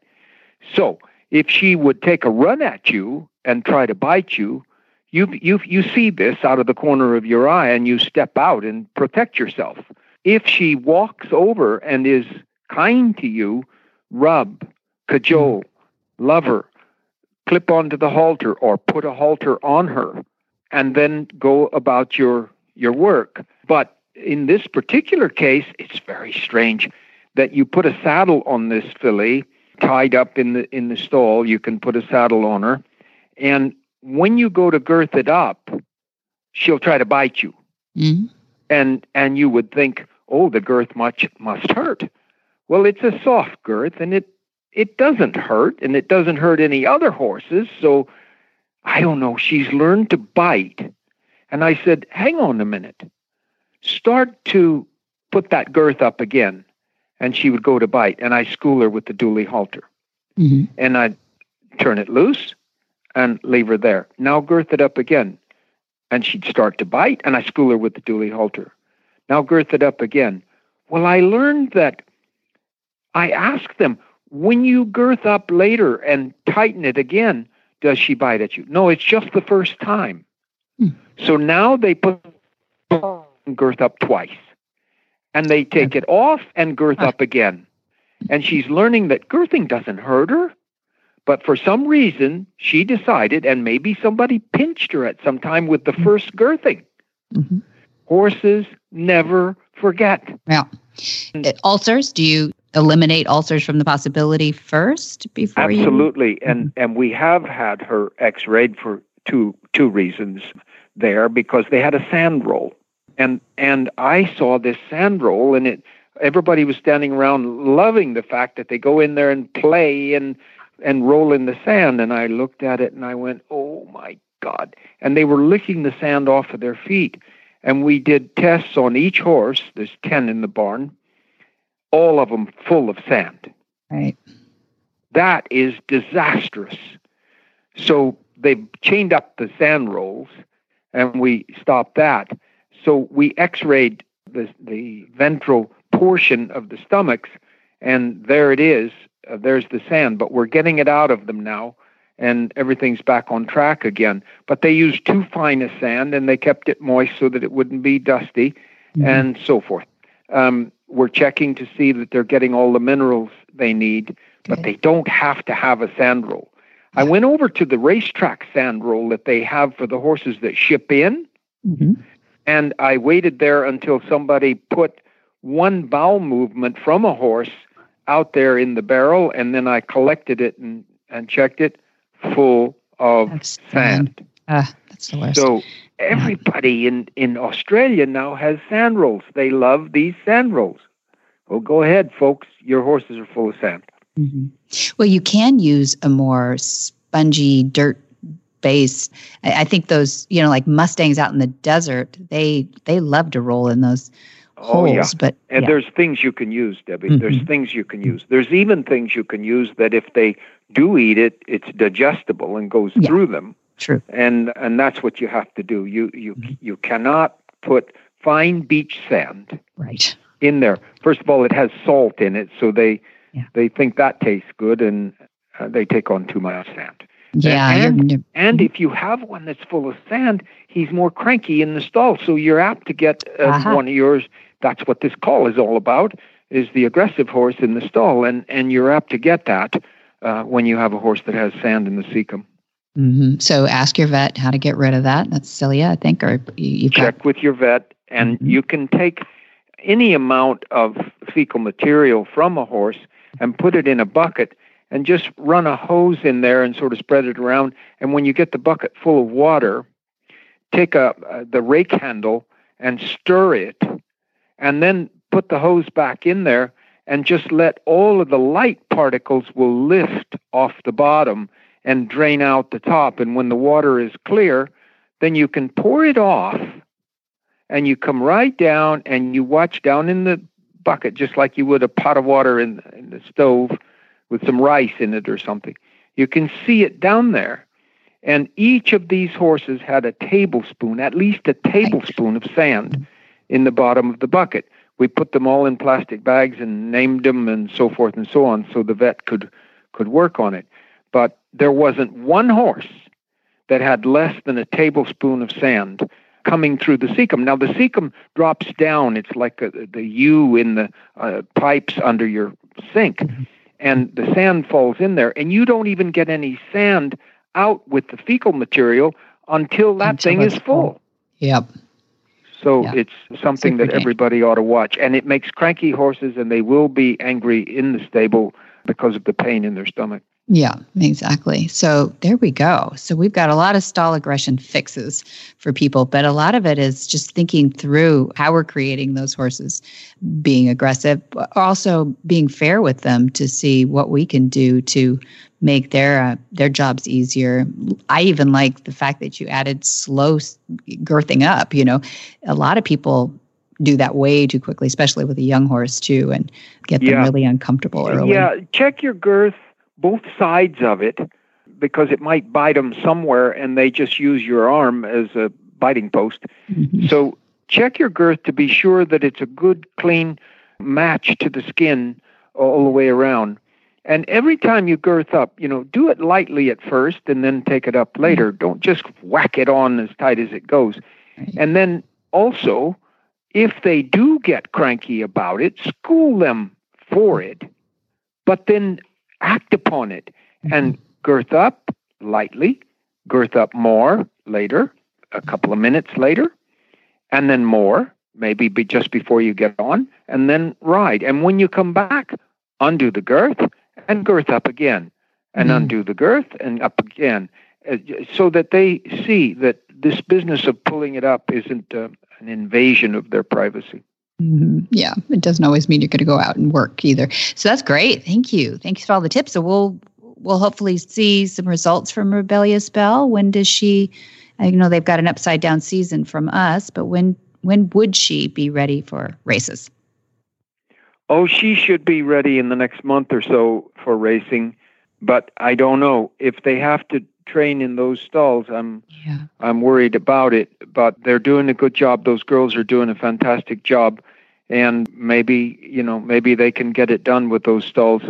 So, if she would take a run at you and try to bite you, you, you, you see this out of the corner of your eye and you step out and protect yourself. If she walks over and is kind to you, rub, cajole, mm. love her, clip onto the halter or put a halter on her and then go about your your work but in this particular case it's very strange that you put a saddle on this filly tied up in the in the stall you can put a saddle on her. And when you go to girth it up she'll try to bite you. Mhm. and and you would think oh the girth much must hurt. Well it's a soft girth and it it doesn't hurt and it doesn't hurt any other horses. So i don't know. She's learned to bite. And i said hang on a minute. Start to put that girth up again and she would go to bite and i school her with the dually halter Mhm. and I'd turn it loose and leave her there. Now girth it up again. And she'd start to bite, and I school her with the dually halter. Now girth it up again. Well, I learned that I asked them, when you girth up later and tighten it again, does she bite at you? No, it's just the first time. Hmm. So now they put girth up twice. And they take it off and girth up again. And she's learning that girthing doesn't hurt her. But for some reason, she decided, and maybe somebody pinched her at some time with the first girthing. Mhm. Horses never forget. Yeah. Uh, Ulcers, do you eliminate ulcers from the possibility first before you? Absolutely, and and we have had her X-rayed for two two reasons there because they had a sand roll, and and I saw this sand roll, and it everybody was standing around loving the fact that they go in there and play and and roll in the sand, and I looked at it and I went, oh my God, and they were licking the sand off of their feet, and we did tests on each horse. There's ten in the barn, all of them full of sand Right. that is disastrous. So they chained up the sand rolls and we stopped that. So we x rayed the, the ventral portion of the stomachs, and there it is. Uh, there's the sand, but we're getting it out of them now, and everything's back on track again. But they used too fine a sand and they kept it moist so that it wouldn't be dusty Mhm. and so forth. Um, we're checking to see that they're getting all the minerals they need but they don't have to have a sand roll. I went over to the racetrack sand roll that they have for the horses that ship in, hmm and I waited there until somebody put one bowel movement from a horse out there in the barrel, and then I collected it and, and checked it full of That's sand. Ah, that's the worst. So everybody in, in Australia now has sand rolls. They love these sand rolls. Well, go ahead, folks. Your horses are full of sand. Mhm. Well, you can use a more spongy dirt base. I, I think those, you know, like Mustangs out in the desert, they they love to roll in those Oh, holes. yeah. But And yeah. there's things you can use, Debbie. There's Mhm. things you can use. There's even things you can use that if they do eat it, it's digestible and goes Yeah. through them. true. And and that's what you have to do. You you Mhm. you cannot put fine beach sand Right. in there. First of all, it has salt in it, so they Yeah. they think that tastes good, and uh, they take on too much sand. Yeah. and- you're, And if you have one that's full of sand, he's more cranky in the stall. So you're apt to get uh, Aha. one of yours. That's what this call is all about: is the aggressive horse in the stall, and and you're apt to get that uh, when you have a horse that has sand in the cecum. Mhm. So ask your vet how to get rid of that. That's Celia, I think, or you, you've got. Check with your vet, and Mhm. you can take any amount of fecal material from a horse and put it in a bucket and just run a hose in there and sort of spread it around. And when you get the bucket full of water, take a, uh, the rake handle and stir it, and then put the hose back in there and just let all of the light particles will lift off the bottom and drain out the top. And when the water is clear, then you can pour it off and you come right down and you watch down in the bucket just like you would a pot of water in, in the stove with some rice in it or something. You can see it down there. And each of these horses had a tablespoon, at least a tablespoon of sand in the bottom of the bucket. We put them all in plastic bags and named them and so forth and so on so the vet could could work on it. But there wasn't one horse that had less than a tablespoon of sand coming through the cecum. Now the cecum drops down; it's like a, the U in the uh, pipes under your sink, and the sand falls in there, and you don't even get any sand out with the fecal material until that Until thing is full. full. Yep. So Yeah. it's something that everybody ought to watch, and it makes cranky horses, and they will be angry in the stable because of the pain in their stomach. Yeah, exactly. So there we go. So we've got a lot of stall aggression fixes for people, but a lot of it is just thinking through how we're creating those horses being aggressive, but also being fair with them to see what we can do to make their uh, their jobs easier. I even like the fact that you added slow girthing up. You know, a lot of people do that way too quickly, especially with a young horse too, and get them Yeah. really uncomfortable early. Yeah, check your girth, both sides of it, because it might bite them somewhere, and they just use your arm as a biting post. Mhm. So check your girth to be sure that it's a good, clean match to the skin all the way around. And every time you girth up, you know, do it lightly at first and then take it up later. Don't just whack it on as tight as it goes. And then also, if they do get cranky about it, school them for it, but then act upon it and girth up lightly, girth up more later, a couple of minutes later, and then more, maybe be just before you get on, and then ride. And when you come back, undo the girth and girth up again, and Mhm. undo the girth and up again, uh, so that they see that this business of pulling it up isn't uh, an invasion of their privacy. Hmm Yeah, it doesn't always mean you're going to go out and work either. So that's great. Thank you. Thanks for all the tips. So we'll we'll hopefully see some results from Rebellious Belle. When does she? I know they've got an upside down season from us, but when when would she be ready for races? Oh, she should be ready in the next month or so for racing, but I don't know if they have to train in those stalls. I'm Yeah. I'm worried about it, but they're doing a good job. Those girls are doing a fantastic job, and maybe you know maybe they can get it done with those stalls.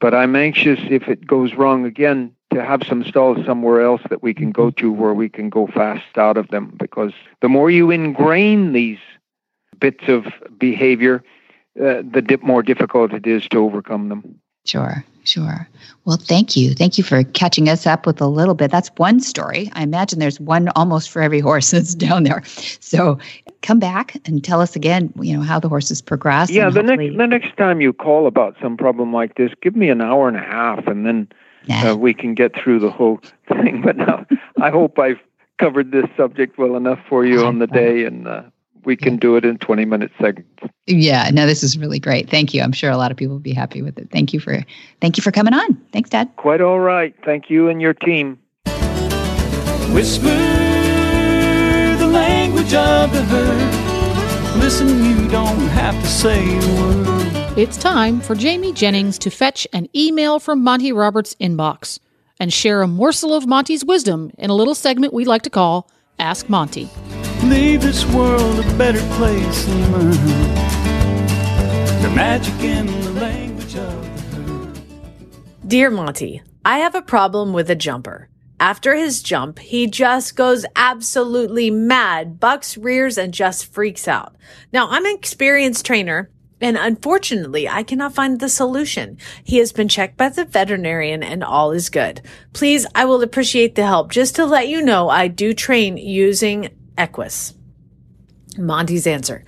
But I'm anxious if it goes wrong again to have some stalls somewhere else that we can go to where we can go fast out of them. Because the more you ingrain these bits of behavior, uh, the di- more difficult it is to overcome them. Sure, sure. Well, thank you. Thank you for catching us up with a little bit. That's one story. I imagine there's one almost for every horse that's down there. So come back and tell us again, you know, how the horses progress. Yeah, the hopefully- next the next time you call about some problem like this, give me an hour and a half, and then Nah. uh, we can get through the whole thing. But now, I hope I've covered this subject well enough for you on the day, and uh, we can do it in 20 minute segments. Yeah, no, this is really great. Thank you. I'm sure a lot of people will be happy with it. Thank you for thank you for coming on. Thanks, Dad. Quite all right. Thank you and your team. Whisper the language of the herd. Listen, you don't have to say a word. It's time for Jamie Jennings to fetch an email from Monty Roberts' inbox and share a morsel of Monty's wisdom in a little segment we like to call Ask Monty. Leave this world a better place than mine. The magic in the language of the herd. Dear Monty, I have a problem with a jumper. After his jump, he just goes absolutely mad, bucks, rears, and just freaks out. Now, I'm an experienced trainer, and unfortunately, I cannot find the solution. He has been checked by the veterinarian and all is good. Please, I will appreciate the help. Just to let you know, I do train using Equus. Monty's answer.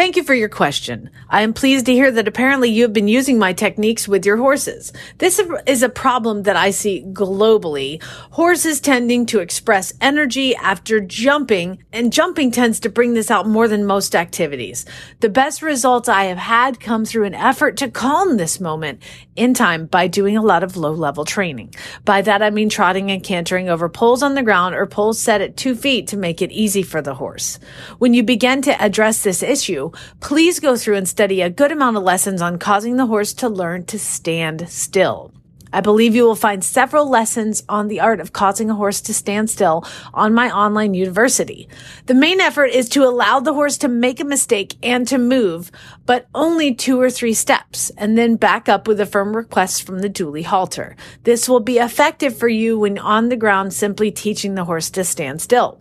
Thank you for your question. I am pleased to hear that apparently you have been using my techniques with your horses. This is a problem that I see globally. Horses tending to express energy after jumping, and jumping tends to bring this out more than most activities. The best results I have had come through an effort to calm this moment in time by doing a lot of low level training. By that I mean trotting and cantering over poles on the ground or poles set at two feet to make it easy for the horse. When you begin to address this issue, please go through and study a good amount of lessons on causing the horse to learn to stand still. I believe you will find several lessons on the art of causing a horse to stand still on my online university. The main effort is to allow the horse to make a mistake and to move, but only two or three steps, and then back up with a firm request from the dually halter. This will be effective for you when on the ground simply teaching the horse to stand still.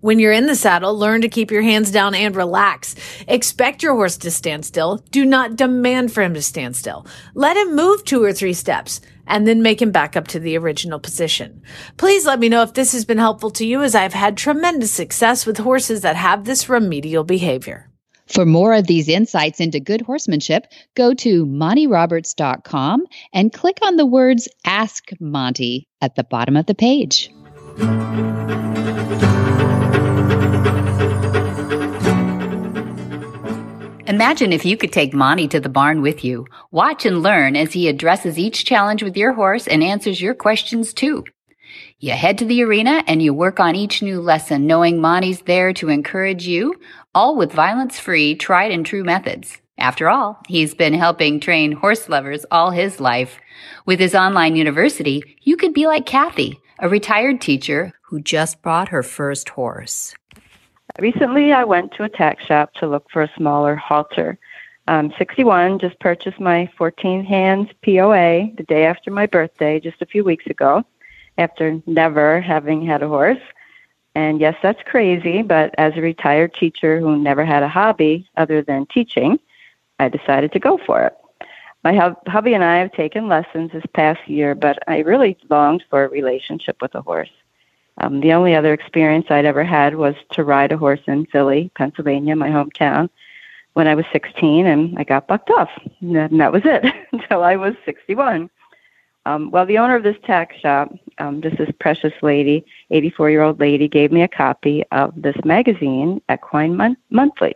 When you're in the saddle, learn to keep your hands down and relax. Expect your horse to stand still. Do not demand for him to stand still. Let him move two or three steps and then make him back up to the original position. Please let me know if this has been helpful to you as I've had tremendous success with horses that have this remedial behavior. For more of these insights into good horsemanship, go to montyroberts.com and click on the words Ask Monty at the bottom of the page. Imagine if you could take Monty to the barn with you. Watch and learn as he addresses each challenge with your horse and answers your questions too. You head to the arena and you work on each new lesson, knowing Monty's there to encourage you, all with violence free, tried and true methods. After all, he's been helping train horse lovers all his life. With his online university, you could be like Kathy, a retired teacher who just bought her first horse. Recently, I went to a tack shop to look for a smaller halter. I'm 61, just purchased my 14 hands POA the day after my birthday, just a few weeks ago, after never having had a horse. And yes, that's crazy, but as a retired teacher who never had a hobby other than teaching, I decided to go for it. My hub- hubby and I have taken lessons this past year, but I really longed for a relationship with a horse. Um, the only other experience I'd ever had was to ride a horse in Philly, Pennsylvania, my hometown, when I was 16, and I got bucked off. And that- was it until I was 61. Um, well, the owner of this tack shop, um, just this precious lady, 84 year old lady, gave me a copy of this magazine, Equine Mon- Monthly.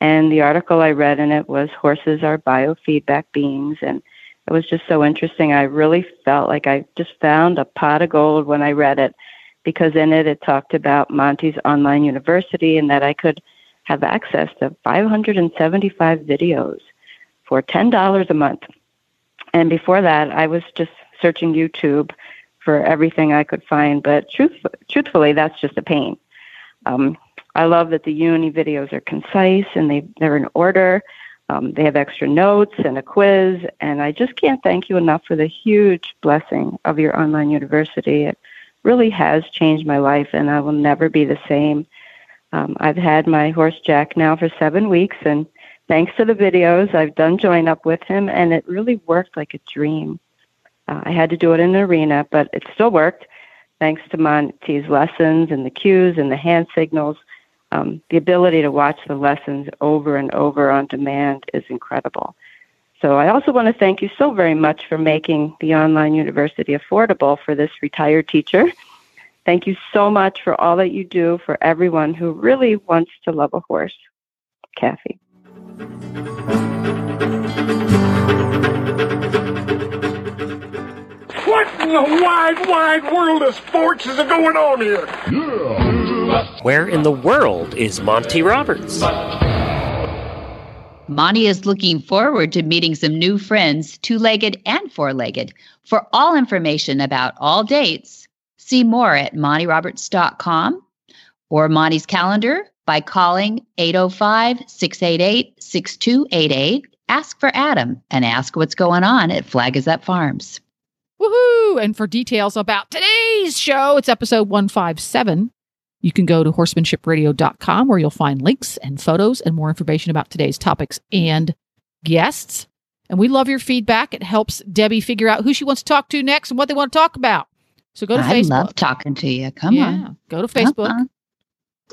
And the article I read in it was Horses Are Biofeedback Beings. And it was just so interesting. I really felt like I just found a pot of gold when I read it because in it it talked about Monty's online university and that I could have access to 575 videos for $10 a month. And before that, I was just searching YouTube for everything I could find, but truth, truthfully, that's just a pain. Um, I love that the uni videos are concise and they, they're in order. Um, they have extra notes and a quiz, and I just can't thank you enough for the huge blessing of your online university. It really has changed my life, and I will never be the same. Um, I've had my horse Jack now for seven weeks, and thanks to the videos, I've done join up with him, and it really worked like a dream. Uh, I had to do it in an arena, but it still worked thanks to Monty's lessons and the cues and the hand signals. Um, the ability to watch the lessons over and over on demand is incredible. So I also want to thank you so very much for making the online university affordable for this retired teacher. Thank you so much for all that you do for everyone who really wants to love a horse. Kathy. What in the wide, wide world of sports is going on here? Where in the world is Monty Roberts? Monty is looking forward to meeting some new friends, two legged and four legged. For all information about all dates, see more at montyroberts.com or Monty's calendar by calling 805 688 6288. Ask for Adam and ask what's going on at Flag is Up Farms. Woohoo! And for details about today's show, it's episode 157. You can go to horsemanshipradio.com where you'll find links and photos and more information about today's topics and guests. And we love your feedback. It helps Debbie figure out who she wants to talk to next and what they want to talk about. So go to I Facebook. I love talking to you. Come yeah, on. Go to Facebook,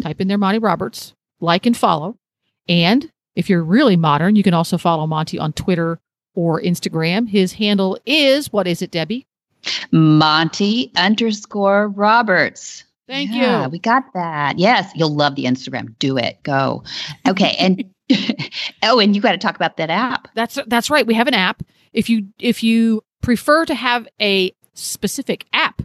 type in there Monty Roberts, like and follow. And if you're really modern, you can also follow Monty on Twitter or Instagram. His handle is what is it, Debbie? Monty underscore Roberts. Thank Yeah, you. We got that. Yes, you'll love the Instagram. Do it. Go. Okay. And oh, and you got to talk about that app. That's that's right. We have an app. If you if you prefer to have a specific app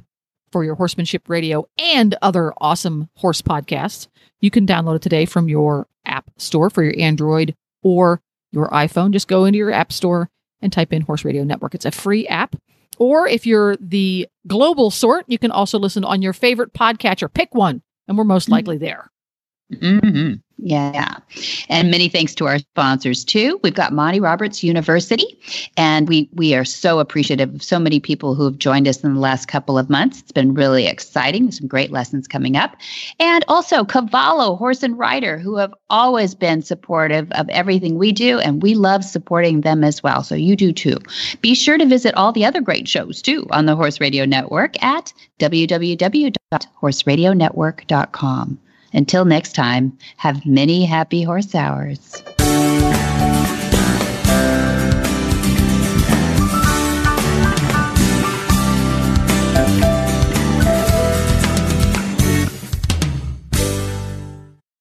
for your horsemanship radio and other awesome horse podcasts, you can download it today from your app store for your Android or your iPhone. Just go into your app store and type in Horse Radio Network. It's a free app. Or if you're the global sort, you can also listen on your favorite podcatcher. Pick one, and we're most likely there. hmm Yeah. And many thanks to our sponsors too. We've got Monty Roberts University, and we we are so appreciative of so many people who have joined us in the last couple of months. It's been really exciting. Some great lessons coming up. And also Cavallo Horse and Rider, who have always been supportive of everything we do, and we love supporting them as well. So you do too. Be sure to visit all the other great shows too on the Horse Radio Network at www.horseradionetwork.com. Until next time, have many happy horse hours.